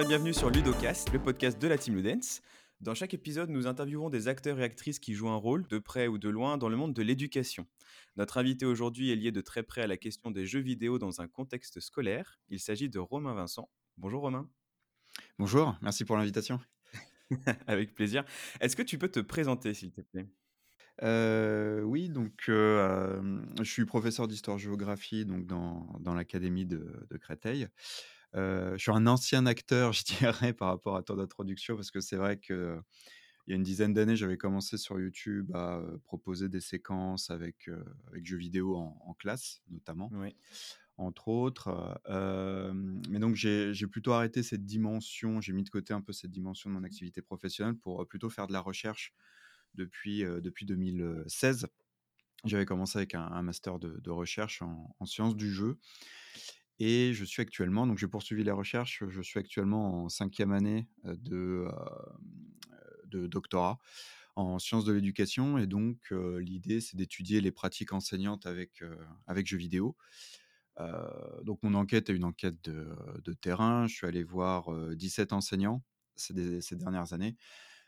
Bonjour et bienvenue sur Ludocast, le podcast de la Team Ludens. Dans chaque épisode, nous interviewons des acteurs et actrices qui jouent un rôle, de près ou de loin, dans le monde de l'éducation. Notre invité aujourd'hui est lié de très près à la question des jeux vidéo dans un contexte scolaire. Il s'agit de Romain Vincent. Bonjour Romain. Bonjour, merci pour l'invitation. Avec plaisir. Est-ce que tu peux te présenter, s'il te plaît? Euh, oui, donc euh, je suis professeur d'histoire-géographie donc dans, dans l'académie de, de, Créteil. Je suis un ancien acteur, je dirais, par rapport à ton introduction, parce que c'est vrai que il y a une dizaine d'années, j'avais commencé sur YouTube à proposer des séquences avec, avec jeux vidéo en, classe, notamment, entre autres. mais donc, j'ai plutôt arrêté cette dimension, j'ai mis de côté un peu cette dimension de mon activité professionnelle pour plutôt faire de la recherche depuis, depuis 2016. J'avais commencé avec un, master de, de recherche en, en, sciences du jeu. Et je suis actuellement, donc j'ai poursuivi les recherches, je suis actuellement en cinquième année de, doctorat en sciences de l'éducation. Et donc, l'idée, c'est d'étudier les pratiques enseignantes avec, avec jeux vidéo. donc, mon enquête est une enquête de, de, terrain. Je suis allé voir 17 enseignants ces, ces, dernières années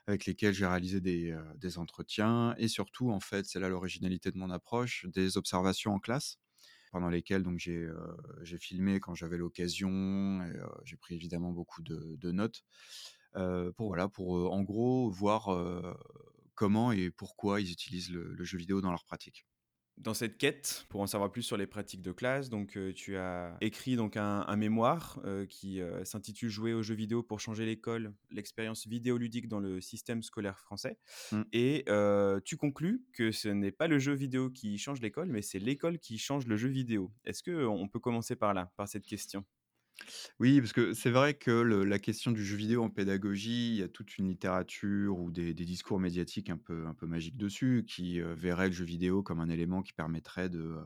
avec lesquels j'ai réalisé des, des, entretiens. Et surtout, en fait, c'est là l'originalité de mon approche, des observations en classe pendant lesquelles donc j'ai filmé quand j'avais l'occasion j'ai pris évidemment beaucoup de, notes pour voilà pour en gros voir comment et pourquoi ils utilisent le jeu vidéo dans leur pratique dans cette quête, pour en savoir plus sur les pratiques de classe, donc tu as écrit donc un, mémoire qui s'intitule Jouer aux jeux vidéo pour changer l'école, l'expérience vidéoludique dans le système scolaire français. Mmh. Et tu conclus que ce n'est pas le jeu vidéo qui change l'école, mais c'est l'école qui change le jeu vidéo. Est-ce que on peut commencer par là, par cette question? Oui, parce que c'est vrai que la question du jeu vidéo en pédagogie, il y a toute une littérature ou des, discours médiatiques un peu, un peu magiques dessus, qui verrait verraient le jeu vidéo comme un élément qui permettrait de,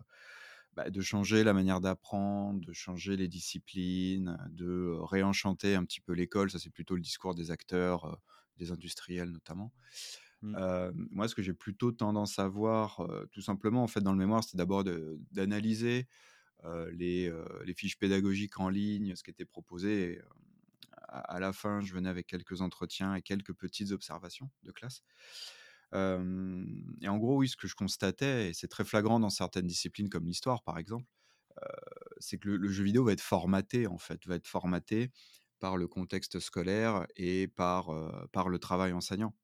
bah, de changer la manière d'apprendre, de changer les disciplines, de réenchanter un petit peu l'école. Ça, c'est plutôt le discours des acteurs, des industriels notamment. Mmh. moi, ce que j'ai plutôt tendance à voir, tout simplement, en fait, dans le mémoire, c'est d'abord d'analyser les, les, fiches pédagogiques en ligne, ce qui était proposé. À, la fin, je venais avec quelques entretiens et quelques petites observations de classe. et en gros, oui, ce que je constatais, et c'est très flagrant dans certaines disciplines comme l'histoire, par exemple, c'est que le, jeu vidéo va être formaté, en fait, va être formaté par le contexte scolaire et par, par le travail enseignant.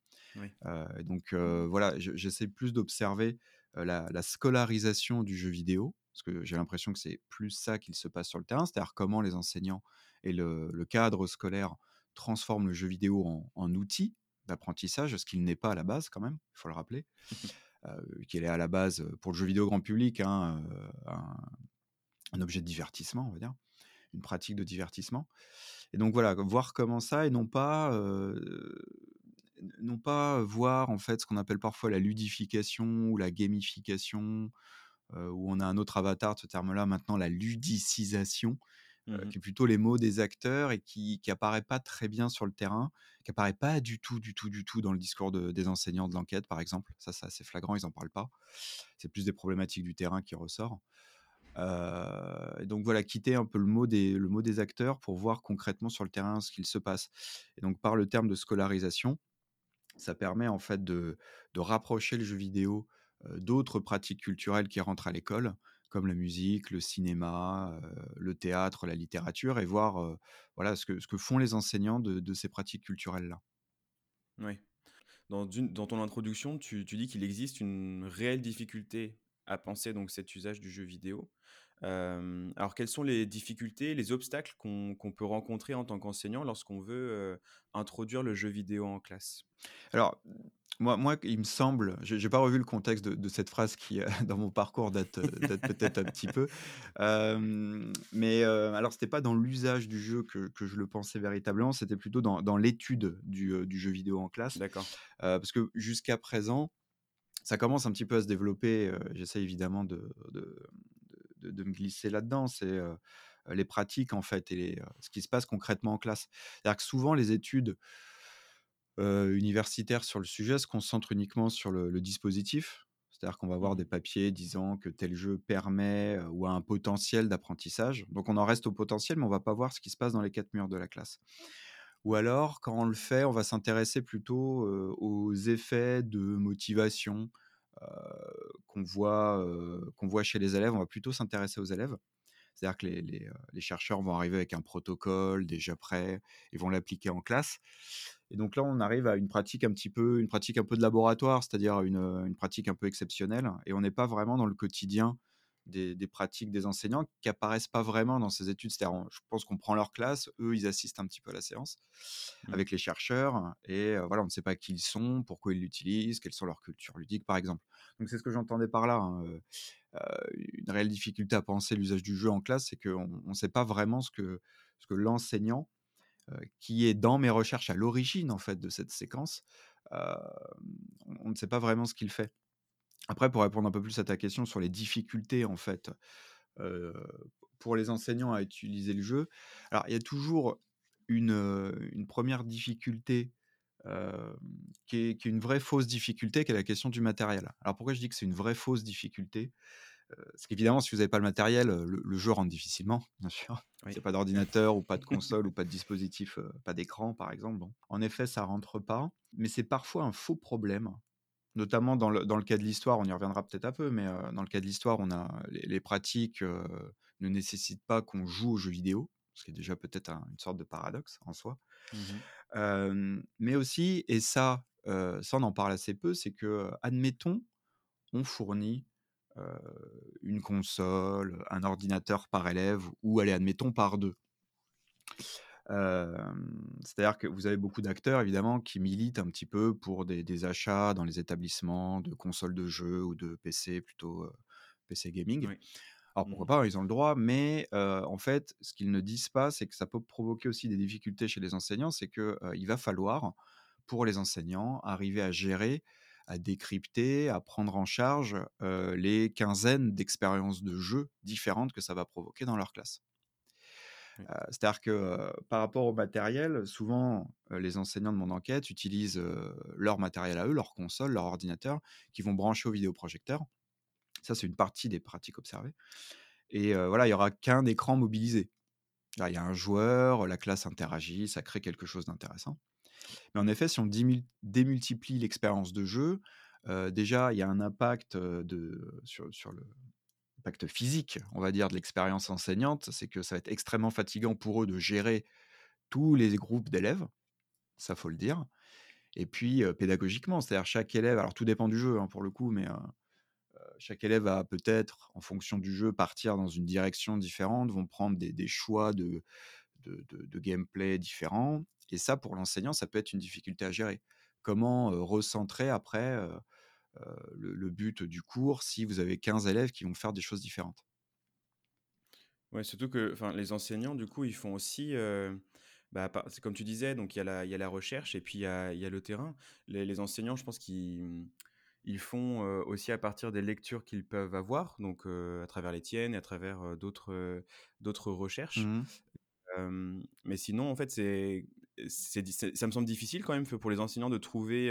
donc voilà, j'essaie plus d'observer la, la, scolarisation du jeu vidéo parce que j'ai l'impression que c'est plus ça qu'il se passe sur le terrain, c'est-à-dire comment les enseignants et le, cadre scolaire transforment le jeu vidéo en, outil d'apprentissage, ce qu'il n'est pas à la base quand même, il faut le rappeler, euh, qu'il est à la base pour le jeu vidéo grand public hein, euh, un, objet de divertissement, on va dire, une pratique de divertissement. Et donc voilà, voir comment ça et non pas euh, non pas voir en fait ce qu'on appelle parfois la ludification ou la gamification euh, où on a un autre avatar de ce terme-là maintenant, la ludicisation, euh, mmh qui est plutôt les mots des acteurs et qui, qui apparaît pas très bien sur le terrain, qui apparaît pas du tout, du tout, du tout dans le discours des enseignants de l'enquête, par exemple. Ça, c'est assez flagrant, ils en parlent pas. C'est plus des problématiques du terrain qui ressortent. Euh, donc voilà, quitter un peu le mot, des, le mot des acteurs pour voir concrètement sur le terrain ce qu'il se passe. Et donc par le terme de scolarisation, ça permet en fait de, de rapprocher le jeu vidéo d'autres pratiques culturelles qui rentrent à l'école, comme la musique, le cinéma, le théâtre, la littérature, et voir voilà, ce, que, ce que font les enseignants de, ces pratiques culturelles-là. Oui. Dans, dans, ton introduction, tu, tu dis qu'il existe une réelle difficulté à penser donc cet usage du jeu vidéo. alors, quelles sont les difficultés, les obstacles qu'on peut rencontrer en tant qu'enseignant lorsqu'on veut introduire le jeu vidéo en classe? Alors, moi, moi, il me semble, je n'ai pas revu le contexte de, cette phrase qui, dans mon parcours, date, date peut-être un petit peu. mais alors, ce n'était pas dans l'usage du jeu que, que, je le pensais véritablement, c'était plutôt dans, dans l'étude du, du, jeu vidéo en classe. D'accord. parce que jusqu'à présent, ça commence un petit peu à se développer. J'essaie évidemment de, de, de, me glisser là-dedans. C'est les pratiques, en fait, et les, ce qui se passe concrètement en classe. C'est-à-dire que souvent, les études universitaires sur le sujet se concentrent uniquement sur le, dispositif? C'est-à-dire qu'on va avoir mmh. des papiers disant que tel jeu permet ou a un potentiel d'apprentissage. Donc on en reste au potentiel, mais on va pas voir ce qui se passe dans les quatre murs de la classe. Ou alors, quand on le fait, on va s'intéresser plutôt, aux effets de motivation, qu'on voit, qu'on voit chez les élèves. On va plutôt s'intéresser aux élèves. C'est-à-dire que les les, heu, les chercheurs vont arriver avec un protocole déjà prêt et vont l'appliquer en classe. Et donc là, on arrive à une pratique un petit peu une pratique un peu de laboratoire, c'est-à-dire une, heu, une pratique un peu exceptionnelle et on n'est pas vraiment dans le quotidien des des pratiques des enseignants qui apparaissent pas vraiment dans ces études. C'est-à-dire, je pense qu'on prend leur classe, eux, ils assistent un petit peu à la séance Mmh. avec les chercheurs et heu, voilà, on ne sait pas qui ils sont, pourquoi ils l'utilisent, quelles sont leurs cultures ludiques, par exemple. Donc c'est ce que j'entendais par là, hein, heu, une réelle difficulté à penser l'usage du jeu en classe, c'est qu'on ne sait pas vraiment ce que ce que l'enseignant, qui est dans mes recherches à l'origine, en fait, de cette séquence, hem, on ne sait pas vraiment ce qu'il fait. Après, pour répondre un peu plus à ta question sur les difficultés, en fait, heu, pour les enseignants à utiliser le jeu, alors il y a toujours une, 1 difficulté, qui est une vraie fausse difficulté, qui est la question du matériel. Alors pourquoi je dis que c'est une vraie fausse difficulté? Parce qu'évidemment, si vous avez pas le matériel, le le jeu rentre difficilement, bien sûr. S'il y a Oui. pas d'ordinateur ou pas de console ou pas de dispositif, pas d'écran, par exemple, bon, en effet, ça rentre pas, mais c'est parfois un faux problème, notamment dans le dans le cas de l'histoire, on y reviendra peut-être un peu, mais dans le cas de l'histoire, on a les les pratiques, ne nécessitent pas qu'on joue aux jeux vidéo, ce qui est déjà peut-être un une sorte de paradoxe en soi. Mmh mais aussi et ça, ça on en parle assez peu, c'est que, admettons, on fournit, une console, un ordinateur par élève ou allez, admettons par 2. Hem, c'est-à-dire que vous avez beaucoup d'acteurs évidemment qui militent un petit peu pour des des achats dans les établissements de consoles de jeux ou de PC plutôt, heu, PC gaming. Oui. Alors Mmh pourquoi pas, ils ont le droit, mais heu, en fait, ce qu'ils ne disent pas, c'est que ça peut provoquer aussi des difficultés chez les enseignants. C'est heu, il va falloir, pour les enseignants, arriver à gérer, à décrypter, à prendre en charge, les quinzaines d'expériences de jeux différentes que ça va provoquer dans leur classe. Oui. C'est-à-dire que, par rapport au matériel, souvent, les enseignants de mon enquête utilisent, leur matériel à eux, leur console, leur ordinateur, qu'ils vont brancher au vidéoprojecteur. Ça, c'est une partie des pratiques observées et voilà, il y aura qu'un écran mobilisé. Là, il y a un joueur, la classe interagit, ça crée quelque chose d'intéressant. Mais en effet, si on démultiplie l'expérience de jeu, déjà, il y a un impact, de sur sur le physique, on va dire, de l'expérience enseignante. C'est que ça va être extrêmement fatigant pour eux de gérer tous les groupes d'élèves, ça, faut le dire et puis, pédagogiquement, c'est-à-dire chaque élève alors tout dépend du jeu, hein, pour le coup, mais chaque élève va peut-être, en fonction du jeu, partir dans une direction différente, vont prendre des choix de de gameplay différents et ça, pour l'enseignant, ça peut être une difficulté à gérer. Comment, recentrer après, le le but du cours si vous avez 15 élèves qui vont faire des choses différentes? Ouais, surtout que les enseignants, du coup, ils font aussi, bah, comme tu disais, donc il y a la il y a la recherche et puis il y y a le terrain. Les les enseignants, je pense qu'ils, ils font, aussi à partir des lectures qu'ils peuvent avoir, donc à travers les tiennes et à travers, heu, d'autres, recherches. Mmh mais sinon, en fait, c'est ça me semble difficile quand même pour les enseignants de trouver,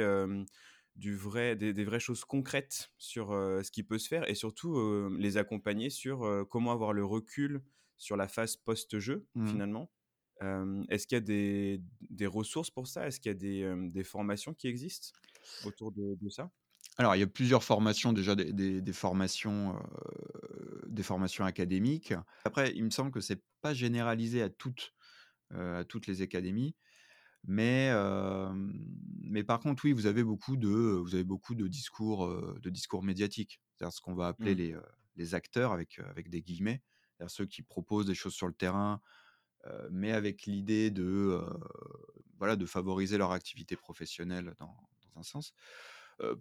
du vrai des des vraies choses concrètes sur, ce qui peut se faire et surtout, les accompagner sur, comment avoir le recul sur la phase post-jeu, Mmh. finalement. Est-ce qu'il y a des des ressources pour ça? Est-ce qu'il y a des, des formations qui existent autour de de ça? Alors, il y a plusieurs formations déjà, des des des formations, des formations académiques. Après, il me semble que c'est pas généralisé à toutes, à toutes les académies, mais mais par contre, oui, vous avez beaucoup de, vous avez beaucoup de discours, de discours médiatiques. C'est-à-dire ce qu'on va appeler Mmh. les, les acteurs avec, avec des guillemets. C'est-à-dire ceux qui proposent des choses sur le terrain, mais avec l'idée de, voilà, de favoriser leur activité professionnelle dans dans un sens.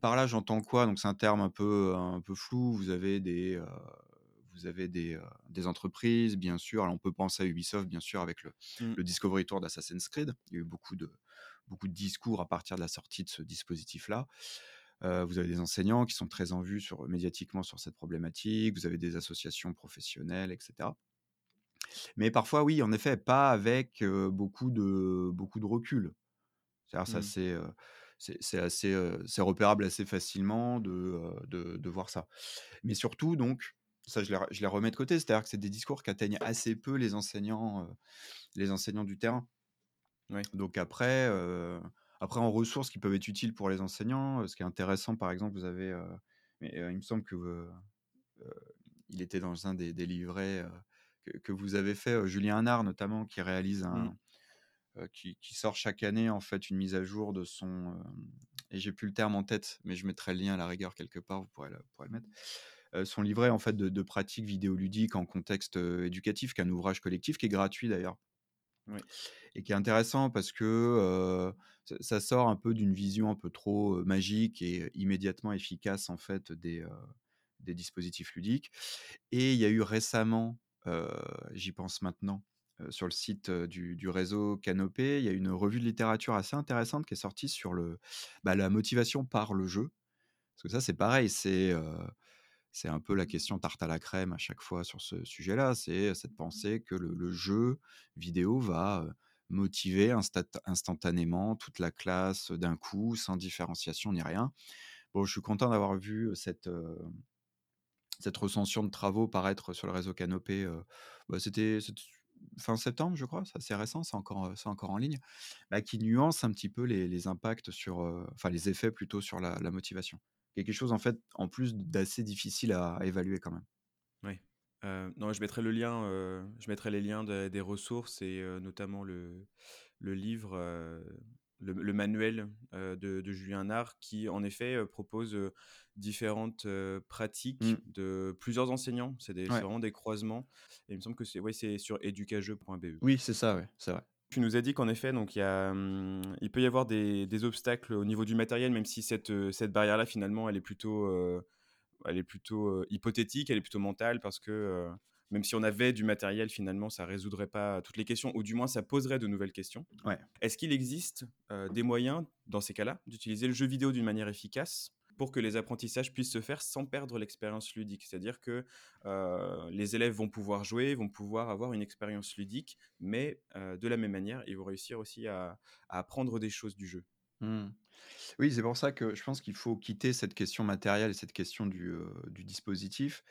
Par là, j'entends quoi? Donc c'est un terme un peu un peu flou. Vous avez des, vous avez des, heu, des entreprises, bien sûr. Alors on peut penser à Ubisoft, bien sûr, avec le Mmh. le Discovery Tour d'Assassin's Creed. Il y a eu beaucoup de beaucoup de discours à partir de la sortie de ce dispositif-là. Heu, vous avez des enseignants qui sont très en vue sur médiatiquement sur cette problématique. Vous avez des associations professionnelles et cetera. Mais parfois, oui, en effet, pas avec, heu, beaucoup de beaucoup de recul. C'est-à-dire c'est Mmh. c'est c'est assez, c'est repérable assez facilement de de voir ça. Mais surtout donc, ça je les re je les remets de côté, c'est-à-dire que c'est des discours qui atteignent assez peu les enseignants, les enseignants du terrain. Donc après, après en ressources qui peuvent être utiles pour les enseignants, ce qui est intéressant par exemple, vous avez, mais, il me semble que, il était dans un des des livrets, que que vous avez fait, Julien Hanard notamment qui réalise Mmh. un heu, qui qui sort chaque année en fait une mise à jour de son, et j'ai plus le terme en tête, mais je mettrai le lien à la rigueur quelque part, vous pourrez le vous pourrez le mettre. Heu, son livret en fait de de pratiques vidéoludiques en contexte, heu, éducatif, qui est un ouvrage collectif qui est gratuit d'ailleurs Oui. et qui est intéressant parce que, heu, ça sort un peu d'une vision un peu trop, magique et immédiatement efficace en fait des, dispositifs ludiques et il y a eu récemment, j'y pense maintenant, sur le site, du du réseau Canopé, il y a une revue de littérature assez intéressante qui est sortie sur le, bah, la motivation par le jeu. Parce que ça, c'est pareil, c'est, c'est un peu la question tarte à la crème à chaque fois sur ce sujet-là. C'est cette pensée que le jeu vidéo va, motiver instantanément toute la classe, d'un coup, sans différenciation ni rien. Bon, je suis content d'avoir vu cette, cette recension de travaux paraître sur le réseau Canopé, bah, c'était fin septembre, je crois, c'est assez récent, c'est encore, encore en ligne, bah, qui nuance un petit peu les impacts sur, enfin les effets plutôt sur la motivation. Quelque chose en fait, en plus d'assez difficile à à évaluer quand même. Oui. Heu, non, je mettrai le lien, heu, je mettrai les liens de des ressources et heu, notamment le le livre, le le manuel, de de Julien Nard qui, en effet, propose, différentes, pratiques Mmh. de plusieurs enseignants. C'est Ouais. vraiment des croisements et il me semble que c'est ouais, sur educajeux.be. Oui, c'est ça, ouais, c'est vrai. Tu nous as dit qu'en effet, donc il y a, il peut y avoir des des obstacles au niveau du matériel, même si cette, cette barrière-là, finalement, elle est plutôt, heu, elle est plutôt, heu, hypothétique, elle est plutôt mentale parce que, même si on avait du matériel, finalement, ça résoudrait pas toutes les questions ou du moins ça poserait de nouvelles questions. Ouais. Est-ce qu'il existe, des moyens, dans ces cas-là, d'utiliser le jeu vidéo d'une manière efficace? Pour que les apprentissages puissent se faire sans perdre l'expérience ludique? C'est-à-dire que, heu, les élèves vont pouvoir jouer, vont pouvoir avoir une expérience ludique, mais heu, de la même manière, ils vont réussir aussi à apprendre des choses du jeu. Mmh. Oui, c'est pour ça que je pense qu'il faut quitter cette question matérielle et cette question du, heu, du dispositif.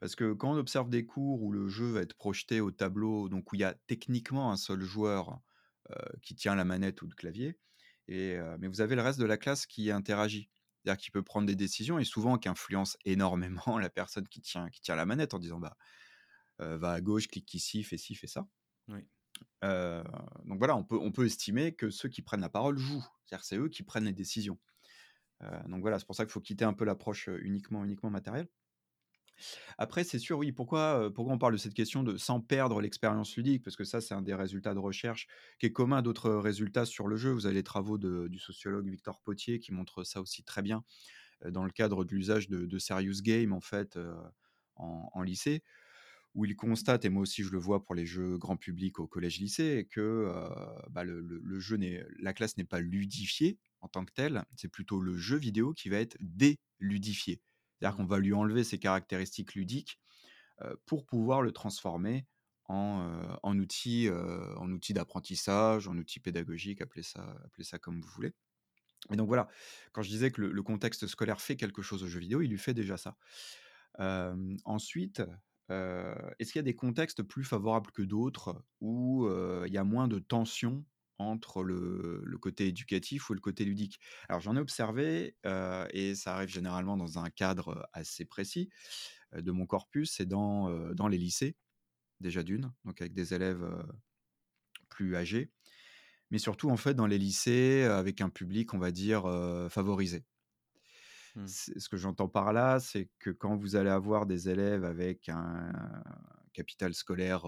Parce que quand on observe des cours où le jeu va être projeté au tableau, donc où il y a techniquement un seul joueur, qui tient la manette ou le clavier mais vous avez le reste de la classe qui interagit. C'est-à-dire qui peut prendre des décisions et souvent qui influence énormément la personne qui tient qui tient la manette en disant: «Bah, va à gauche, clique ici, fais ci, fais ça». Oui. Donc voilà, on peut on peut estimer que ceux qui prennent la parole jouent. C'est-à-dire que c'est eux qui prennent les décisions. Donc voilà, c'est pour ça qu'il faut quitter un peu l'approche, uniquement uniquement matérielle. Après, c'est sûr, oui, pourquoi, heu, pourquoi on parle de cette question de sans perdre l'expérience ludique? Parce que ça, c'est un des résultats de recherche qui est commun à d'autres résultats sur le jeu. Vous avez les travaux du sociologue Victor Potier qui montrent ça aussi très bien, heu, dans le cadre de l'usage de serious game en fait, heu, en lycée. Où il constate, et moi aussi je le vois pour les jeux grand public au collège-lycée, que, bah, le la classe n'est pas ludifiée en tant que telle, c'est plutôt le jeu vidéo qui va être déludifié. C'est-à-dire qu'on va lui enlever ses caractéristiques ludiques, pour pouvoir le transformer en, outil, outil d'apprentissage, en outil pédagogique, appelez ça appelez ça comme vous voulez. Et donc voilà, quand je disais que le contexte scolaire fait quelque chose au jeu vidéo, il lui fait déjà ça. Ensuite, est-ce qu'il y a des contextes plus favorables que d'autres où, il y a moins de tension entre le le côté éducatif ou le côté ludique? Alors j'en ai observé, heu et ça arrive généralement dans un cadre, assez précis, heu, de mon corpus, c'est dans, heu, dans les lycées, déjà d'une, donc avec des élèves, plus âgés, mais surtout en fait dans les lycées, avec un public on va dire, favorisé. Mmh. Ce que j'entends par là, c'est que quand vous allez avoir des élèves avec un capital scolaire,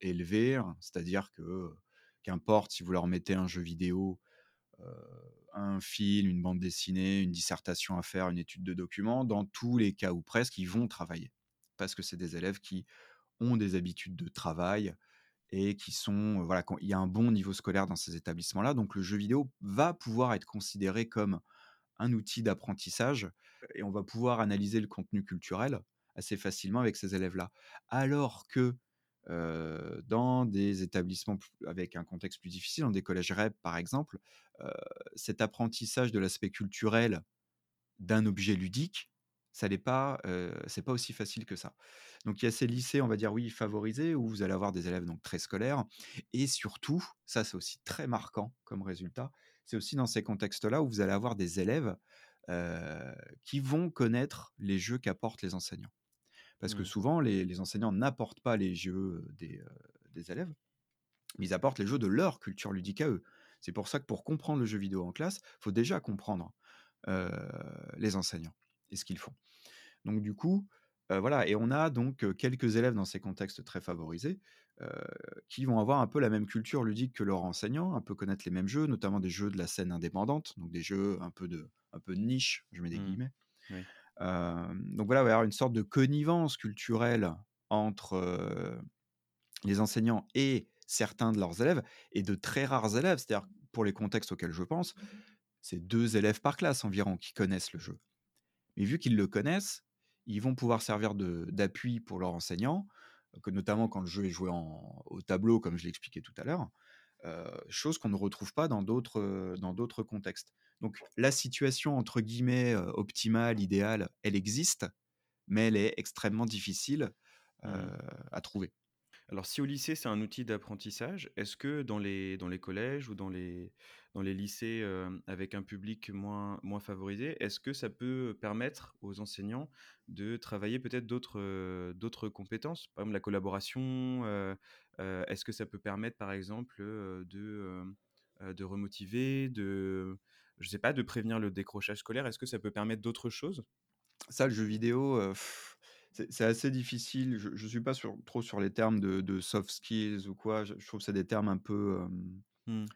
élevé, hein, c'est-à-dire que, qu'importe si vous leur mettez un jeu vidéo, un film, une bande dessinée, une dissertation à faire, une étude de document, dans tous les cas ou presque, ils vont travailler. Parce que c'est des élèves qui ont des habitudes de travail et qui sont, voilà, il y a un bon niveau scolaire dans ces établissements-là, donc le jeu vidéo va pouvoir être considéré comme un outil d'apprentissage et on va pouvoir analyser le contenu culturel assez facilement avec ces élèves-là. Alors que, heu, dans des établissements avec un contexte plus difficile, dans des collèges REP par exemple, heu, cet apprentissage de l'aspect culturel d'un objet ludique, ça l'est pas, c'est pas aussi facile que ça. Donc il y a ces lycées, on va dire, oui, favorisés, où vous allez avoir des élèves donc très scolaires et surtout, ça c'est aussi très marquant comme résultat, c'est aussi dans ces contextes-là où vous allez avoir des élèves, qui vont connaître les jeux qu'apportent les enseignants. Parce que Mmh. souvent les les enseignants n'apportent pas les jeux, des, élèves, mais ils apportent les jeux de leur culture ludique à eux. C'est pour ça que pour comprendre le jeu vidéo en classe, il faut déjà comprendre, les enseignants et ce qu'ils font. Donc du coup, voilà et on a donc, quelques élèves dans ces contextes très favorisés, qui vont avoir un peu la même culture ludique que leurs enseignants, un peu connaître les mêmes jeux, notamment des jeux de la scène indépendante, donc des jeux un peu de un peu de «niche», je mets des Mmh. guillemets. Oui. Donc voilà, il va y avoir une sorte de connivence culturelle entre, les enseignants et certains de leurs élèves et de très rares élèves. C'est-à-dire, pour les contextes auxquels je pense, c'est 2 élèves par classe environ qui connaissent le jeu. Mais vu qu'ils le connaissent, ils vont pouvoir servir d'appui pour leurs enseignants, que notamment quand le jeu est joué au tableau, comme je l'ai expliqué tout à l'heure, heu, chose qu'on ne retrouve pas dans d'autres contextes. Donc la situation entre guillemets, «optimale», idéale, elle existe, mais elle est extrêmement difficile, Mmh. à trouver. Alors si au lycée, c'est un outil d'apprentissage, est-ce que dans les dans les collèges ou dans les dans les lycées, avec un public moins moins favorisé, est-ce que ça peut permettre aux enseignants de travailler peut-être d'autres, d'autres compétences? Par exemple la collaboration, est-ce que ça peut permettre par exemple, de, de remotiver, de je sais pas, de prévenir le décrochage scolaire? Est-ce que ça peut permettre d'autres choses? Ça, le jeu vidéo, c'est assez difficile. Je je suis pas sur trop sur les termes de de soft skills ou quoi. Je je trouve que c'est des termes un peu, Mmh.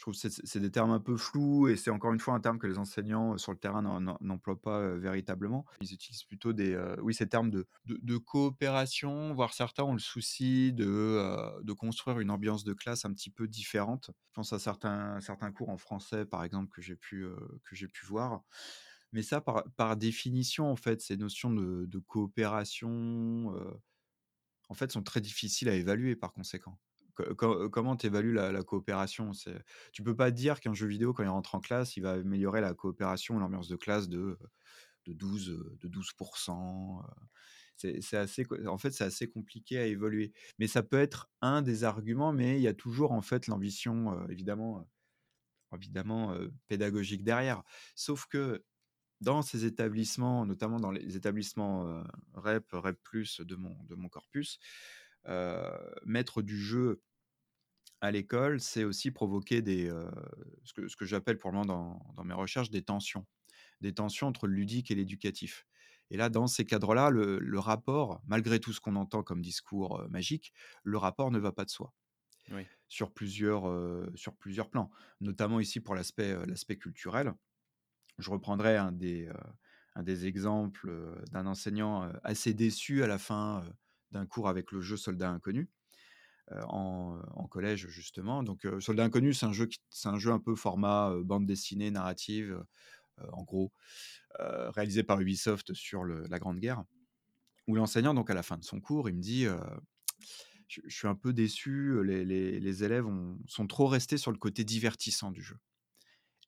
Je trouve que c'est des termes un peu flous et c'est encore une fois un terme que les enseignants, heu, sur le terrain n'emploient pas, heu, véritablement. Ils utilisent plutôt des, heu, oui, ces termes de coopération, voire certains ont le souci de, de construire une ambiance de classe un petit peu différente. Je pense à certains certains cours en français, par exemple, que j'ai pu, j'ai pu voir. Mais ça, par par définition, en fait, ces notions de coopération, en fait, sont très difficiles à évaluer par conséquent. Co co comment tu évalues la la coopération? Tu peux pas dire qu'un jeu vidéo, quand il rentre en classe, il va améliorer la coopération et l'ambiance de classe de, de 12, heu, de 12 heu, c'est assez en fait, c'est assez compliqué à évaluer. Mais ça peut être un des arguments, mais il y a toujours, en fait, l'ambition, heu, évidemment, évidemment, pédagogique derrière. Sauf que dans ces établissements, notamment dans les établissements, REP, REP+ de mon de mon corpus, mettre du jeu à l'école, c'est aussi provoquer des, heu, ce que ce que j'appelle pour le moment dans dans mes recherches des tensions. Des tensions entre le ludique et l'éducatif. Et là, dans ces cadres-là, le le rapport, malgré tout ce qu'on entend comme discours, heu, magique, le rapport ne va pas de soi. Oui. Sur plusieurs, heu, sur plusieurs plans. Notamment ici pour l'aspect, culturel. Je reprendrai un des, heu, un des exemples, d'un enseignant, assez déçu à la fin, d'un cours avec le jeu Soldat Inconnu, en, en collège justement. Donc, heu, Soldat Inconnu, c'est un jeu qui un jeu un peu format, bande dessinée narrative, en gros, réalisé par Ubisoft sur la Grande Guerre. Où l'enseignant donc à la fin de son cours, il me dit, «Je suis un peu déçu, les élèves ont sont trop restés sur le côté divertissant du jeu».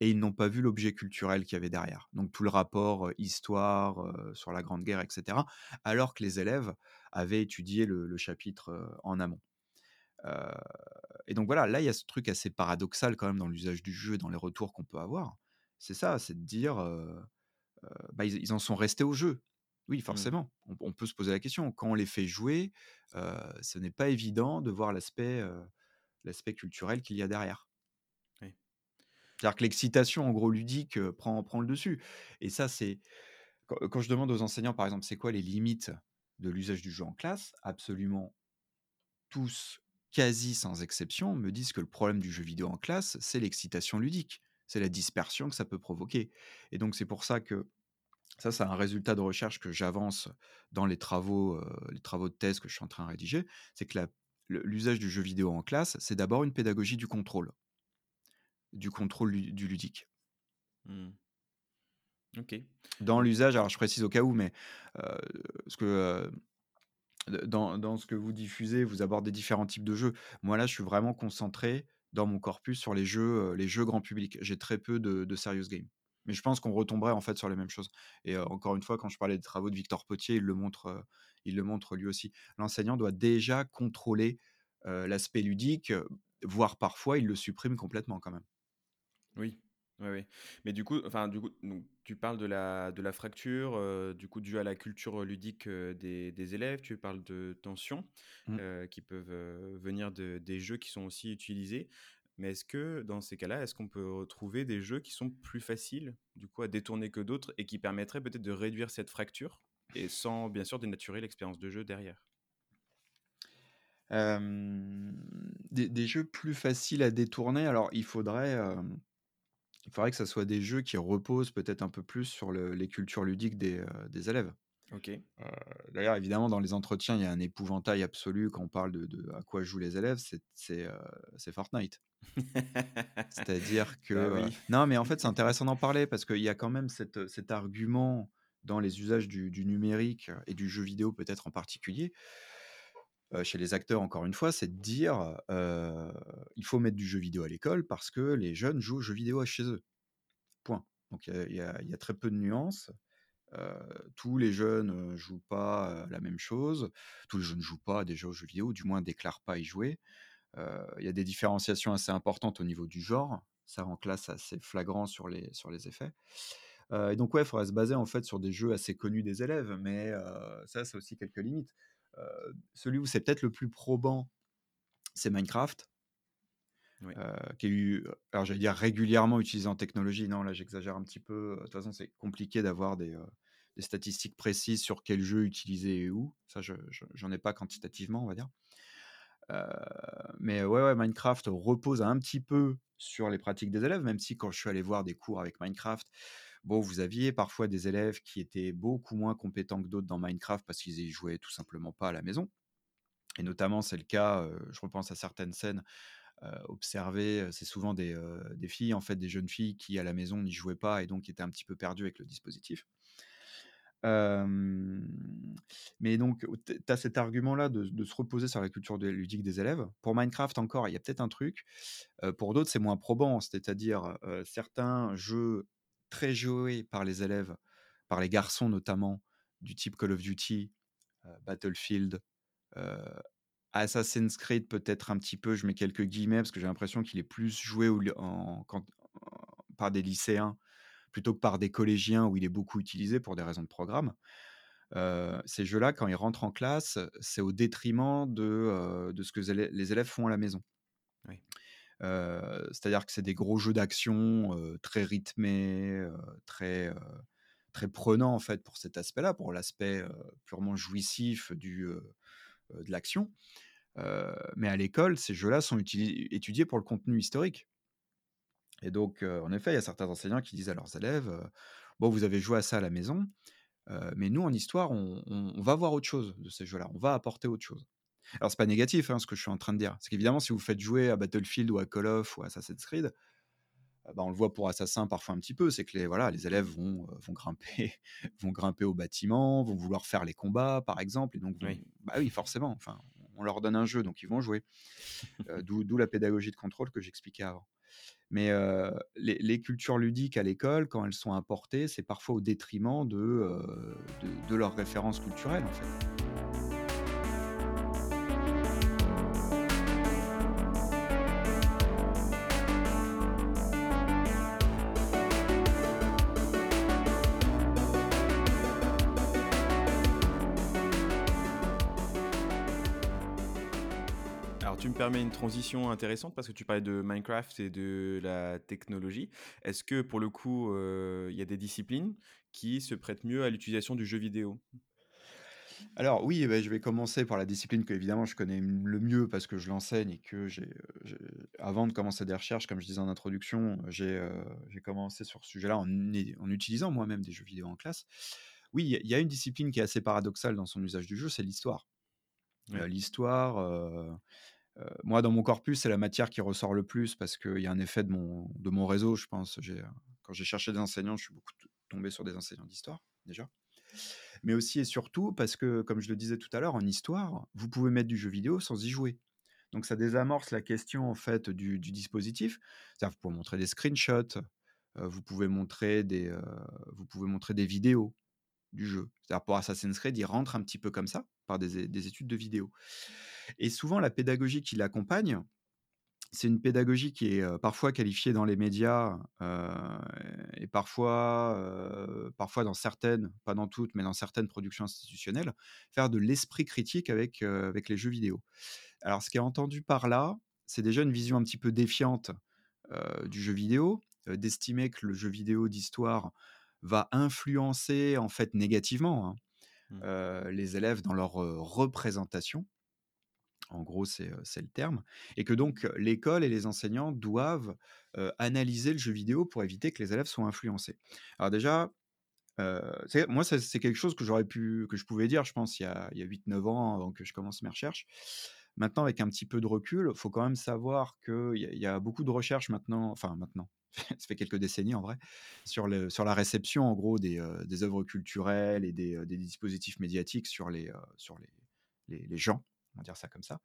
Et ils n'ont pas vu l'objet culturel qu'il y avait derrière. Donc tout le rapport, histoire, sur la Grande Guerre et cetera, alors que les élèves avaient étudié le chapitre, en amont. Et donc voilà, là, il y a ce truc assez paradoxal quand même dans l'usage du jeu, dans les retours qu'on peut avoir. C'est ça, c'est de dire, bah, ils ils en sont restés au jeu. Oui, Mmh. forcément, on on peut se poser la question. Quand on les fait jouer, ce n'est pas évident de voir l'aspect, culturel qu'il y a derrière. Oui. C'est-à-dire que l'excitation, en gros, ludique, prend prend le dessus et ça, c'est quand quand je demande aux enseignants, par exemple, c'est quoi les limites de l'usage du jeu en classe? Absolument tous, quasi sans exception, me disent que le problème du jeu vidéo en classe, c'est l'excitation ludique. C'est la dispersion que ça peut provoquer et donc c'est pour ça que ça, c'est un résultat de recherche que j'avance dans les travaux, heu, les travaux de thèse que je suis en train de rédiger. C'est que l'usage du jeu vidéo en classe, c'est d'abord une pédagogie du contrôle, du contrôle lu du ludique. Mmh. OK. Dans l'usage, alors je précise au cas où, mais heu, parce que, heu, dans ce que vous diffusez, vous abordez différents types de jeux. Moi, là, je suis vraiment concentré dans mon corpus sur les jeux, heu, les jeux grand public. J'ai très peu de serious games. Mais je pense qu'on retomberait en fait sur les mêmes choses. Et euh, encore une fois, quand je parlais des travaux de Victor Potier, il le montre, euh, il le montre lui aussi. L'enseignant doit déjà contrôler euh, l'aspect ludique, euh, voire parfois il le supprime complètement quand même. Oui, oui, oui. Mais du coup, enfin, du coup, donc, tu parles de la, de la fracture, euh, du coup, due à la culture ludique euh, des, des élèves. Tu parles de tensions Mm. euh, qui peuvent euh, venir de, des jeux qui sont aussi utilisés. Mais est-ce que dans ces cas-là, est-ce qu'on peut retrouver des jeux qui sont plus faciles, du coup, à détourner que d'autres et qui permettraient peut-être de réduire cette fracture et sans, bien sûr, dénaturer l'expérience de jeu derrière? Euh, des, des jeux plus faciles à détourner. Alors, il faudrait, euh, il faudrait que ça soit des jeux qui reposent peut-être un peu plus sur le- les cultures ludiques des, euh, des élèves. Ok. Euh, D'ailleurs, évidemment, dans les entretiens, il y a un épouvantail absolu quand on parle de, de à quoi jouent les élèves, c'est euh, Fortnite. C'est-à-dire que... Bah euh, oui. Non, mais en fait, c'est intéressant d'en parler parce qu'il y a quand même cette- cet argument dans les usages du, du numérique et du jeu vidéo peut-être en particulier, chez les acteurs encore une fois, c'est de dire euh, il faut mettre du jeu vidéo à l'école parce que les jeunes jouent aux jeux vidéo chez eux. Point. Donc il y a- très peu de nuances. Euh, tous les jeunes euh, jouent pas euh, la même chose. Tous les jeunes ne jouent pas déjà aux jeux vidéo, du moins déclarent pas y jouer. Euh, Il y a des différenciations assez importantes au niveau du genre. Ça en classe assez flagrant sur les, effets. Euh, et donc ouais, il faudrait se baser en fait sur des jeux assez connus des élèves, mais euh, ça, c'est aussi quelques limites. Euh, celui où c'est peut-être le plus probant, c'est Minecraft, Oui. euh, qui est eu, alors j'allais dire régulièrement utilisé en technologie. Non, là j'exagère un petit peu. De toute façon, c'est compliqué d'avoir des, euh, des statistiques précises sur quel jeu utiliser et où. Ça, je, je- j'en ai pas quantitativement, on va dire. Euh, mais ouais, ouais, Minecraft repose un petit peu sur les pratiques des élèves, même si quand je suis allé voir des cours avec Minecraft, bon, vous aviez parfois des élèves qui étaient beaucoup moins compétents que d'autres dans Minecraft parce qu'ils y jouaient tout simplement pas à la maison. Et notamment, c'est le cas, euh, je repense à certaines scènes euh, observées, euh, c'est souvent des, filles, en fait, des jeunes filles qui à la maison n'y jouaient pas et donc étaient un petit peu perdues avec le dispositif. Mais donc, tu as cet argument-là de, se reposer sur la culture ludique des élèves. Pour Minecraft, encore, il y a peut-être un truc. Pour d'autres, c'est moins probant, c'est-à-dire certains jeux très joués par les élèves, par les garçons notamment, du type Call of Duty, euh, Battlefield, euh, Assassin's Creed peut-être un petit peu, je mets quelques guillemets parce que j'ai l'impression qu'il est plus joué par des lycéens plutôt que par des collégiens où il est beaucoup utilisé pour des raisons de programme. Euh, ces jeux-là, quand ils rentrent en classe, c'est au détriment de, de ce que les élèves font à la maison. Oui. Euh, C'est-à-dire que c'est des gros jeux d'action euh, très rythmés, euh, très, très prenants en fait pour cet aspect-là, pour l'aspect purement jouissif du, de l'action. Mais à l'école, ces jeux-là sont étudiés pour le contenu historique. Et donc, en effet, il y a certains enseignants qui disent à leurs élèves Bon, vous avez joué à ça à la maison, mais nous, en histoire, on va voir autre chose de ces jeux-là. On va apporter autre chose. Alors, c'est pas négatif hein, ce que je suis en train de dire. C'est qu'évidemment, si vous faites jouer à Battlefield ou à Call of ou à Assassin's Creed, bah, on le voit pour Assassin parfois un petit peu, c'est que les, voilà, les élèves vont, euh, vont, grimper, vont grimper au bâtiment, vont vouloir faire les combats, par exemple, et donc, vont- Oui. bah oui, forcément, enfin, on leur donne un jeu, donc ils vont jouer. Euh, D'où la pédagogie de contrôle que j'expliquais avant. Mais euh, les, les cultures ludiques à l'école, quand elles sont importées, c'est parfois au détriment de, euh, de, de leurs références culturelles, en fait. Une transition intéressante parce que tu parlais de Minecraft et de la technologie. Est-ce que pour le coup, euh, il y a des disciplines qui se prêtent mieux à l'utilisation du jeu vidéo? Alors oui, eh ben, je vais commencer par la discipline que évidemment je connais le mieux parce que je l'enseigne et que j'ai, euh, j'ai- avant de commencer des recherches, comme je disais en introduction, j'ai euh, j'ai commencé sur ce sujet-là en, utilisant moi-même des jeux vidéo en classe. Oui, il y a- une discipline qui est assez paradoxale dans son usage du jeu, c'est l'histoire. Euh, l'histoire, euh, moi dans mon corpus, c'est la matière qui ressort le plus parce qu'il y a un effet de mon, réseau, je pense. Quand j'ai cherché des enseignants, je suis beaucoup tombé sur des enseignants d'histoire déjà mais aussi et surtout parce que, comme je le disais tout à l'heure, en histoire, vous pouvez mettre du jeu vidéo sans y jouer. Donc ça désamorce la question en fait du, dispositif. Vous pouvez montrer des screenshots, vous pouvez montrer des, vous pouvez montrer des vidéos du jeu. C'est-à-dire pour Assassin's Creed, il rentre un petit peu comme ça, par des études de vidéos et souvent la pédagogie qui l'accompagne, c'est une pédagogie qui est, parfois qualifiée dans les médias, et parfois, parfois dans certaines, pas dans toutes, mais dans certaines productions institutionnelles, faire de l'esprit critique avec, avec les jeux vidéo. Alors ce qui est entendu par là, c'est déjà une vision un petit peu défiante, du jeu vidéo, d'estimer que le jeu vidéo d'histoire va influencer, en fait, négativement, hein, Mmh. les élèves dans leur, représentation. En gros, c'est, le terme et que donc l'école et les enseignants doivent, analyser le jeu vidéo pour éviter que les élèves soient influencés. Alors déjà, moi, c'est quelque chose que j'aurais pu que je pouvais dire, je pense, il y a il y a 8-9 ans avant que je commence mes recherches. Maintenant, avec un petit peu de recul, il faut quand même savoir qu'il y y a beaucoup de recherches maintenant enfin maintenant, ça fait quelques décennies en vrai, sur la réception en gros des, des œuvres culturelles et des, des dispositifs médiatiques sur sur les gens, on va dire ça comme ça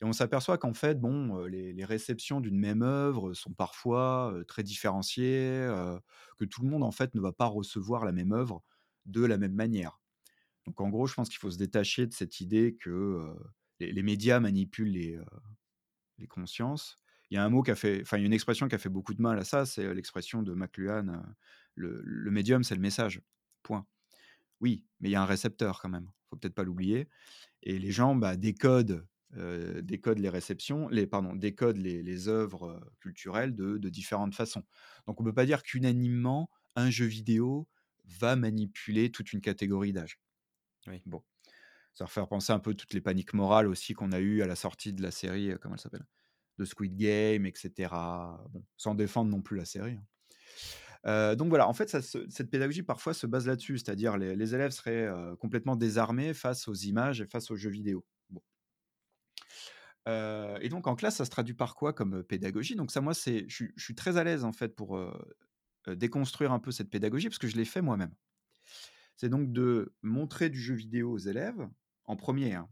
et on s'aperçoit qu'en fait, bon, les réceptions d'une même œuvre sont parfois, très différenciées, que tout le monde en fait ne va pas recevoir la même œuvre de la même manière. Donc en gros, je pense qu'il faut se détacher de cette idée que, les médias manipulent les, heu, les consciences. Il y a un mot qui a fait enfin, il une expression qui a fait beaucoup de mal à ça, c'est, heu, l'expression de McLuhan, heu, le médium, c'est le message, point. Oui, mais il y a un récepteur quand même, faut peut-être pas l'oublier et les gens, bah, décodent, les réceptions les pardon, les œuvres, culturelles de de différentes façons. Donc on peut pas dire qu'unanimement, un jeu vidéo va manipuler toute une catégorie d'âge. Oui. Bon, ça va faire penser un peu toutes les paniques morales aussi qu'on a eues à la sortie de la série, heu, comment elle s'appelle? De Squid Game et cetera. Bon, sans défendre non plus la série, hein. Heu, donc voilà, en fait, cette pédagogie parfois se base là-dessus, c'est-à-dire les les élèves seraient, heu, complètement désarmés face aux images et face aux jeux vidéo. Et donc en classe, ça se traduit par quoi comme, pédagogie? Donc ça, moi, c'est je suis très à l'aise en fait pour, déconstruire un peu cette pédagogie parce que je l'ai fait moi-même. C'est donc de montrer du jeu vidéo aux élèves, en premier, hein,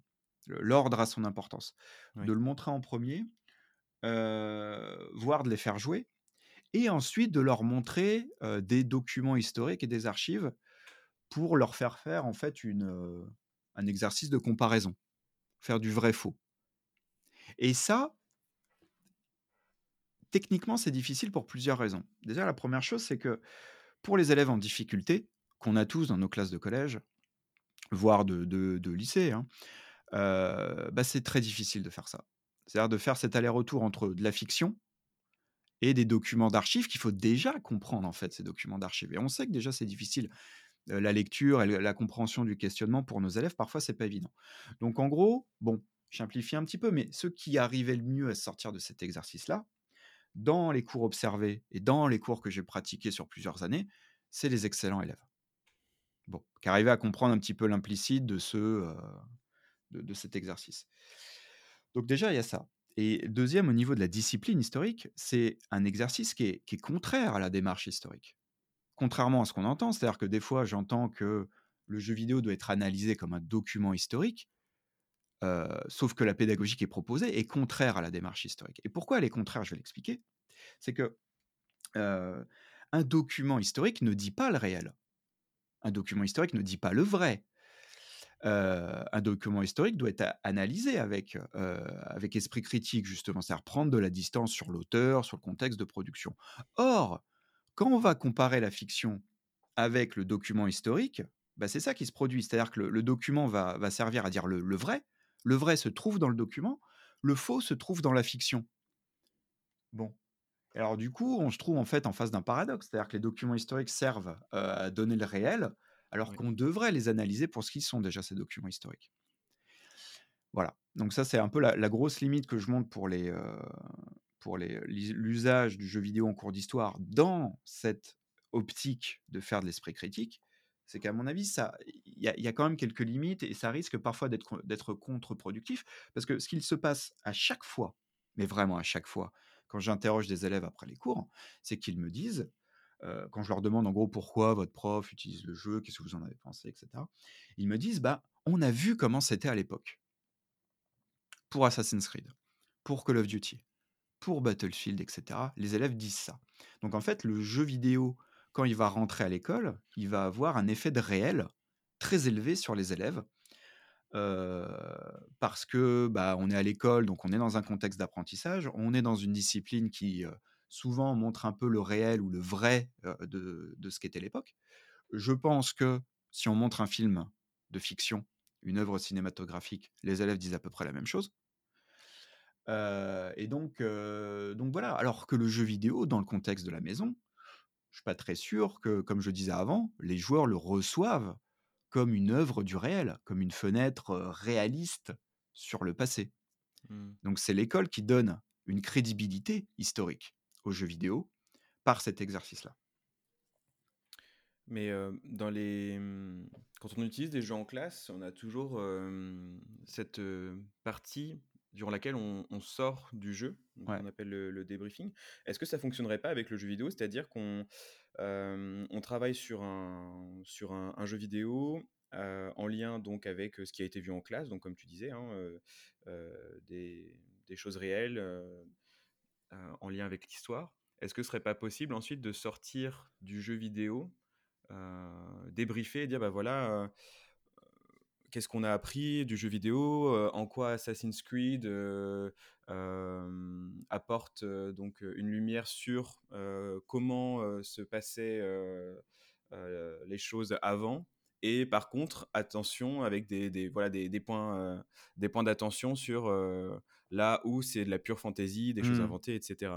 l'ordre a son importance. De le montrer en premier, voire de les faire jouer et ensuite de leur montrer, des documents historiques et des archives pour leur faire faire en fait une, un exercice de comparaison, faire du vrai faux et ça techniquement, c'est difficile pour plusieurs raisons. Déjà, la première chose, c'est que pour les élèves en difficulté, qu'on a tous dans nos classes de collège, voire de de lycée, hein, bah, c'est très difficile de faire ça. C'est-à-dire de faire cet aller-retour entre de la fiction et des documents d'archives qu'il faut déjà comprendre, en fait, ces documents d'archives et on sait que déjà c'est difficile. La lecture et la compréhension du questionnement pour nos élèves, parfois, c'est pas évident. Donc en gros, bon, je un petit peu, mais ceux qui arrivaient le mieux à sortir de cet exercice-là, dans les cours observés et dans les cours que j'ai pratiqués sur plusieurs années, c'est les excellents élèves. Bon, qui à comprendre un petit peu l'implicite de ce, heu, de cet exercice. Donc déjà, il y a ça et 2e, au niveau de la discipline historique, c'est un exercice qui est qui est contraire à la démarche historique. Contrairement à ce qu'on entend, c'est-à-dire que des fois, j'entends que le jeu vidéo doit être analysé comme un document historique, heu, sauf que la pédagogie qui est proposée est contraire à la démarche historique et pourquoi elle est contraire? Je vais l'expliquer. C'est que, heu, un document historique ne dit pas le réel. Un document historique ne dit pas le vrai. Un document historique doit être analysé avec, avec esprit critique justement, c'est-à-dire prendre de la distance sur l'auteur, sur le contexte de production. Or, quand on va comparer la fiction avec le document historique, bah, c'est ça qui se produit. C'est-à-dire que le le document va va servir à dire le le vrai. Le vrai se trouve dans le document, le faux se trouve dans la fiction. Bon. Et alors du coup, on se trouve en fait en face d'un paradoxe, c'est-à-dire que les documents historiques servent, à donner le réel, alors Oui. qu'on devrait les analyser pour ce qu'ils sont déjà ces documents historiques. Voilà, donc ça c'est un peu la la grosse limite que je montre pour les, pour l'usage du jeu vidéo en cours d'histoire dans cette optique de faire de l'esprit critique. C'est qu'à mon avis ça il y y a quand même quelques limites et ça risque parfois d'être contre-productif. Parce que ce qu'il se passe à chaque fois, mais vraiment à chaque fois, quand j'interroge des élèves après les cours, c'est qu'ils me disent, quand je leur demande en gros: «Pourquoi votre prof utilise le jeu? Qu'est-ce que vous en avez pensé?» et cetera. Ils me disent: «Bah, on a vu comment c'était à l'époque» pour Assassin's Creed, pour Call of Duty. pour Battlefield, etc. Les élèves disent ça. Donc en fait, le jeu vidéo, quand il va rentrer à l'école, il va avoir un effet de réel très élevé sur les élèves. Parce que bah, on est à l'école, donc on est dans un contexte d'apprentissage, on est dans une discipline qui souvent montre un peu le réel ou le vrai de, de ce qu'était l'époque. Je pense que si on montre un film de fiction, une œuvre cinématographique, les élèves disent à peu près la même chose. Et donc, donc voilà. Alors que le jeu vidéo, dans le contexte de la maison, je suis pas très sûr que, comme je disais avant, les joueurs le reçoivent comme une œuvre du réel, comme une fenêtre réaliste sur le passé. Mmh. Donc c'est l'école qui donne une crédibilité historique aux jeux vidéo par cet exercice-là. Mais euh, dans les... mmh, quand on utilise des jeux en classe, on a toujours euh, cette euh, partie durant laquelle on, on sort du jeu, Ouais. qu'on appelle le, le débriefing. Est-ce que ça fonctionnerait pas avec le jeu vidéo? C'est-à-dire qu'on euh, on travaille sur un, sur un, un jeu vidéo euh, en lien donc avec ce qui a été vu en classe, donc comme tu disais, hein, euh, des, des choses réelles en lien avec l'histoire. Est-ce que ce serait pas possible ensuite de sortir du jeu vidéo débriefer et dire bah voilà qu'est-ce qu'on a appris du jeu vidéo, euh, en quoi Assassin's Creed apporte donc une lumière sur comment se passaient les choses avant. Et par contre, attention avec des, des voilà, des, des points, des points d'attention sur là où c'est de la pure fantaisie, des choses Hmm. inventées, etc.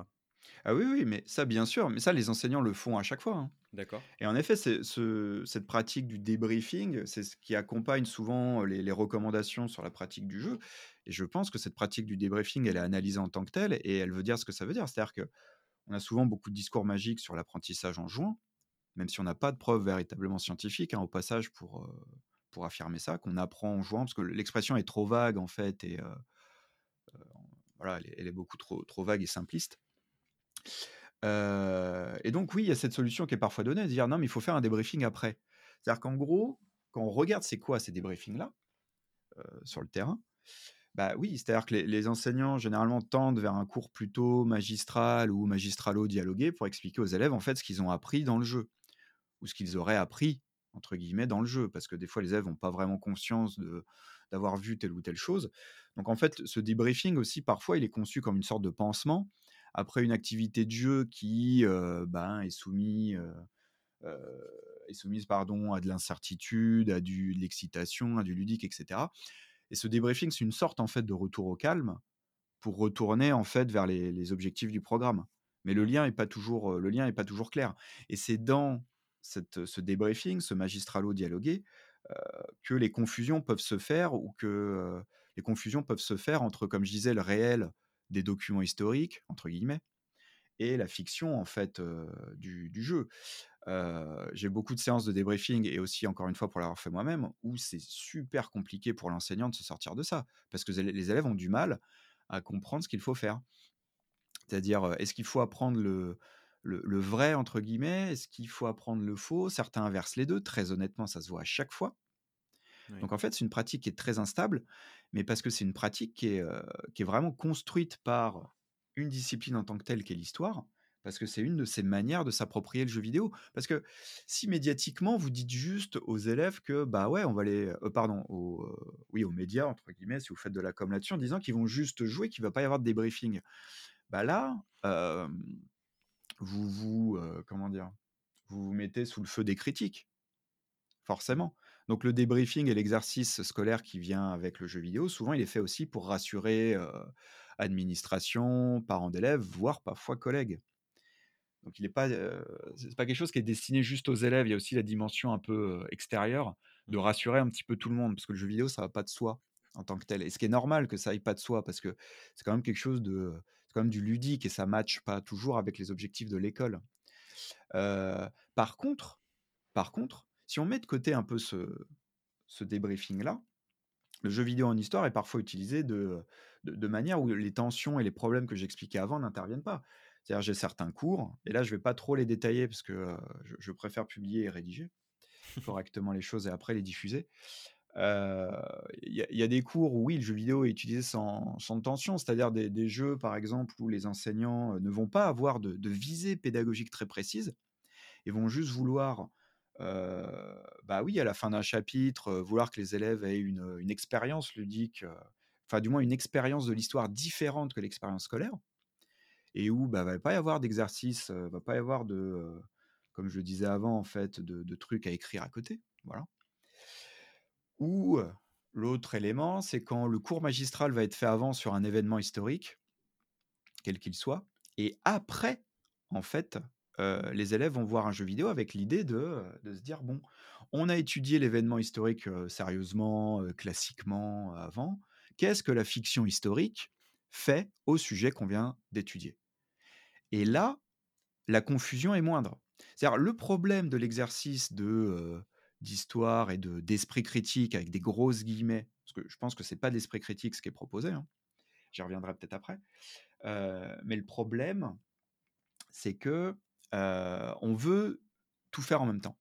Ah oui, oui, mais ça, bien sûr, mais ça, les enseignants le font à chaque fois. hein. D'accord Et en effet, c'est ce- cette pratique du débriefing, c'est ce qui accompagne souvent les, les recommandations sur la pratique du jeu. Et je pense que cette pratique du débriefing, elle est analysée en tant que telle et elle veut dire ce que ça veut dire. C'est-à-dire que on a souvent beaucoup de discours magiques sur l'apprentissage en jouant, même si on n'a pas de preuves véritablement scientifiques, hein, au passage, pour, euh, pour affirmer ça, qu'on apprend en jouant, parce que l'expression est trop vague, en fait, et euh, voilà, elle est, elle est beaucoup trop, trop vague et simpliste. Et donc, oui, il y a cette solution qui est parfois donnée, de dire non, mais il faut faire un débriefing après. C'est-à-dire qu'en gros, quand on regarde c'est quoi ces débriefings-là sur le terrain, bah oui, c'est-à-dire que les, les enseignants généralement tendent vers un cours plutôt magistral ou magistralo-dialogué pour expliquer aux élèves en fait ce qu'ils ont appris dans le jeu ou ce qu'ils auraient appris entre guillemets dans le jeu parce que des fois les élèves n'ont pas vraiment conscience d'avoir vu telle ou telle chose. Donc en fait, ce débriefing aussi parfois il est conçu comme une sorte de pansement après une activité de jeu qui euh, ben, est soumise euh, euh, est soumise pardon à de l'incertitude, à du, de l'excitation, à du ludique, etc. Et ce débriefing, c'est une sorte en fait de retour au calme pour retourner en fait vers les, objectifs du programme. Mais le lien est pas toujours, le lien est pas toujours clair. Et c'est dans cette, ce débriefing, ce magistralo dialogué, que les confusions peuvent se faire ou que les confusions peuvent se faire entre, comme je disais, le réel des documents historiques entre guillemets et la fiction en fait euh, du, du jeu. Euh, j'ai beaucoup de séances de débriefing et aussi, encore une fois, pour l'avoir fait moi-même, où c'est super compliqué pour l'enseignant de se sortir de ça. Parce que les élèves ont du mal à comprendre ce qu'il faut faire. C'est-à-dire, est-ce qu'il faut apprendre le, le, le vrai, entre guillemets? Est-ce qu'il faut apprendre le faux? Certains inversent les deux. Très honnêtement, ça se voit à chaque fois. Oui. Donc en fait, c'est une pratique qui est très instable, mais parce que c'est une pratique qui est, vraiment construite par une discipline en tant que telle qu'est l'histoire, parce que c'est une de ces manières de s'approprier le jeu vidéo. Parce que si médiatiquement, vous dites juste aux élèves que, bah ouais, on va les... pardon, oui, aux médias, entre guillemets, si vous faites de la com là-dessus, en disant qu'ils vont juste jouer, qu'il ne va pas y avoir de débriefing. Bah là, vous vous, comment dire, vous vous mettez sous le feu des critiques, forcément. Donc le débriefing et l'exercice scolaire qui vient avec le jeu vidéo, souvent il est fait aussi pour rassurer euh, administration, parents d'élèves, voire parfois collègues. Donc il n'est pas, euh, c'est pas quelque chose qui est destiné juste aux élèves. Il y a aussi la dimension un peu extérieure de rassurer un petit peu tout le monde, parce que le jeu vidéo ça va pas de soi en tant que tel. Et ce qui est normal que ça aille pas de soi, parce que c'est quand même quelque chose de, c'est quand même du ludique et ça matche pas toujours avec les objectifs de l'école. Euh, par contre, par contre, si on met de côté un peu ce, ce débriefing-là, le jeu vidéo en histoire est parfois utilisé de, de, de manière où les tensions et les problèmes que j'expliquais avant n'interviennent pas. C'est-à-dire, j'ai certains cours, et là, je ne vais pas trop les détailler parce que euh, je, je, préfère publier et rédiger correctement les choses et après les diffuser. il y, a- y a des cours où oui, le jeu vidéo est utilisé sans, sans tension, c'est-à-dire des, des jeux, par exemple, où les enseignants euh, ne vont pas avoir de, de visée pédagogique très précise et vont juste vouloir, euh, bah oui, à la fin d'un chapitre, vouloir que les élèves aient une, une expérience ludique, enfin du moins une expérience de l'histoire différente que l'expérience scolaire, et où bah, va pas y avoir d'exercice, va pas y avoir de, comme je le disais avant, en fait, de, de trucs à écrire à côté, voilà. Ou l'autre élément, c'est quand le cours magistral va être fait avant sur un événement historique, quel qu'il soit, et après, en fait, les élèves vont voir un jeu vidéo avec l'idée de, de se dire, bon, on a étudié l'événement historique sérieusement, classiquement avant, qu'est-ce que la fiction historique fait au sujet qu'on vient d'étudier? Et là, la confusion est moindre. C'est-à-dire le problème de l'exercice de d'histoire et de d'esprit critique avec des grosses guillemets, parce que je pense que c'est pas de l'esprit critique ce qui est proposé, hein, j'y reviendrai peut-être après. mais le problème, c'est que euh, on veut tout faire en même temps.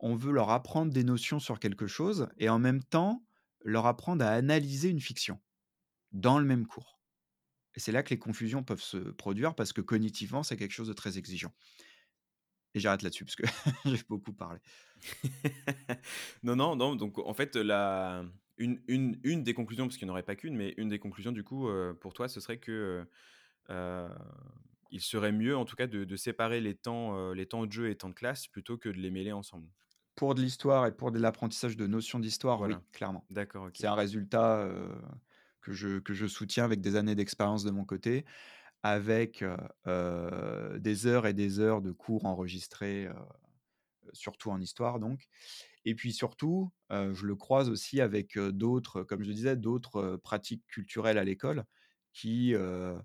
On veut leur apprendre des notions sur quelque chose et en même temps leur apprendre à analyser une fiction dans le même cours. Et c'est là que les confusions peuvent se produire parce que cognitivement, c'est quelque chose de très exigeant. Et j'arrête là-dessus parce que j'ai beaucoup parlé. Non, non, non. Donc, en fait, la... une, une, une des conclusions, parce qu'il n'y en aurait pas qu'une, mais une des conclusions, du coup, euh, pour toi, ce serait que euh, il serait mieux, en tout cas, de, de séparer les temps, euh, les temps de jeu et temps de classe plutôt que de les mêler ensemble? Pour de l'histoire et pour de l'apprentissage de notions d'histoire, oui, Voilà. clairement. D'accord. C'est un résultat euh, que, je, que je soutiens avec des années d'expérience de mon côté, avec euh, des heures et des heures de cours enregistrés, surtout en histoire donc. Et puis surtout, je le croise aussi avec d'autres, comme je le disais, d'autres pratiques culturelles à l'école qui euh,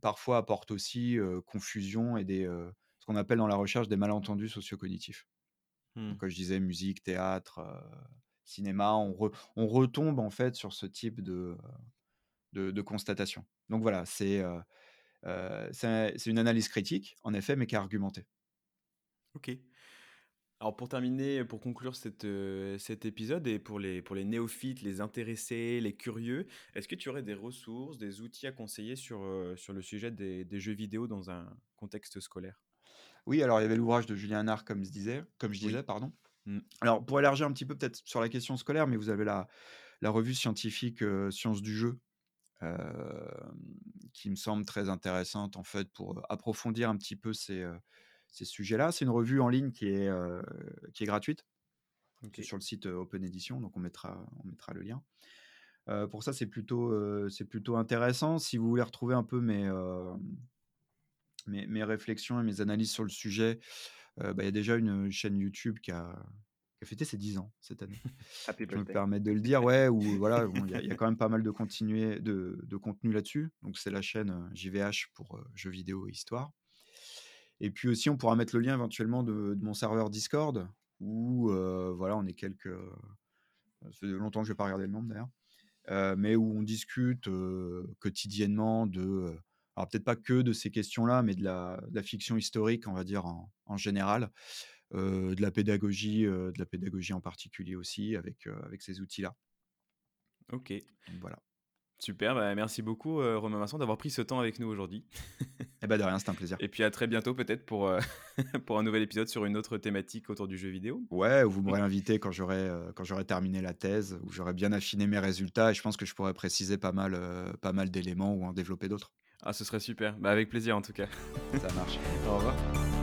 parfois apportent aussi confusion et des, ce qu'on appelle dans la recherche des malentendus sociocognitifs. Hmm. Donc, comme je disais, musique, théâtre, cinéma, on, re- on retombe en fait sur ce type de, de, de constatation. Donc voilà, euh, c'est une analyse critique, en effet, mais qui est argumentée. Ok. Alors pour terminer, pour conclure cette, euh, cet épisode et pour les, pour les néophytes, les intéressés, les curieux, est-ce que tu aurais des ressources, des outils à conseiller sur, euh, sur le sujet des, des jeux vidéo dans un contexte scolaire? Oui, alors il y avait l'ouvrage de Julien Nard, comme je disais, comme je Oui. disais pardon. Mm. Alors, pour élargir un petit peu peut-être sur la question scolaire, mais vous avez la, la revue scientifique euh, Sciences du jeu, euh, qui me semble très intéressante en fait pour approfondir un petit peu ces, ces sujets-là. C'est une revue en ligne qui est, euh, qui est gratuite. Ok. C'est sur le site euh, Open Edition, donc on mettra, on mettra le lien. Euh, pour ça, c'est plutôt, euh, c'est plutôt intéressant. Si vous voulez retrouver un peu mes, mes, mes réflexions et mes analyses sur le sujet, bah, il y a déjà une chaîne YouTube qui a, qui a fêté ses 10 ans cette année. Happy Je me permets de le dire, ouais, où voilà, bon, il y, a- il y a quand même pas mal de, continuer, de, de contenu là-dessus. Donc c'est la chaîne JVH pour euh, jeux vidéo et histoire. Et puis aussi, on pourra mettre le lien éventuellement de, de mon serveur Discord, où euh, voilà, on est quelques. euh, ça fait longtemps que je n'ai pas regardé le nombre d'ailleurs, euh, mais où on discute euh, quotidiennement de. alors peut-être pas que de ces questions-là, mais de la, de la fiction historique, on va dire en, en général, de la pédagogie, de la pédagogie en particulier aussi, avec, avec ces outils-là. Ok, Donc voilà. Super. bah, merci beaucoup, euh, Romain Vincent, d'avoir pris ce temps avec nous aujourd'hui. Eh ben de rien, c'est un plaisir. Et puis à très bientôt peut-être pour, euh, pour un nouvel épisode sur une autre thématique autour du jeu vidéo. Ouais, ou vous quand j'aurai euh, quand j'aurai terminé la thèse, où j'aurai bien affiné mes résultats, et je pense que je pourrais préciser pas mal, pas mal d'éléments ou en développer d'autres. Ah, ce serait super. Bah, avec plaisir en tout cas. Ça marche. Au revoir.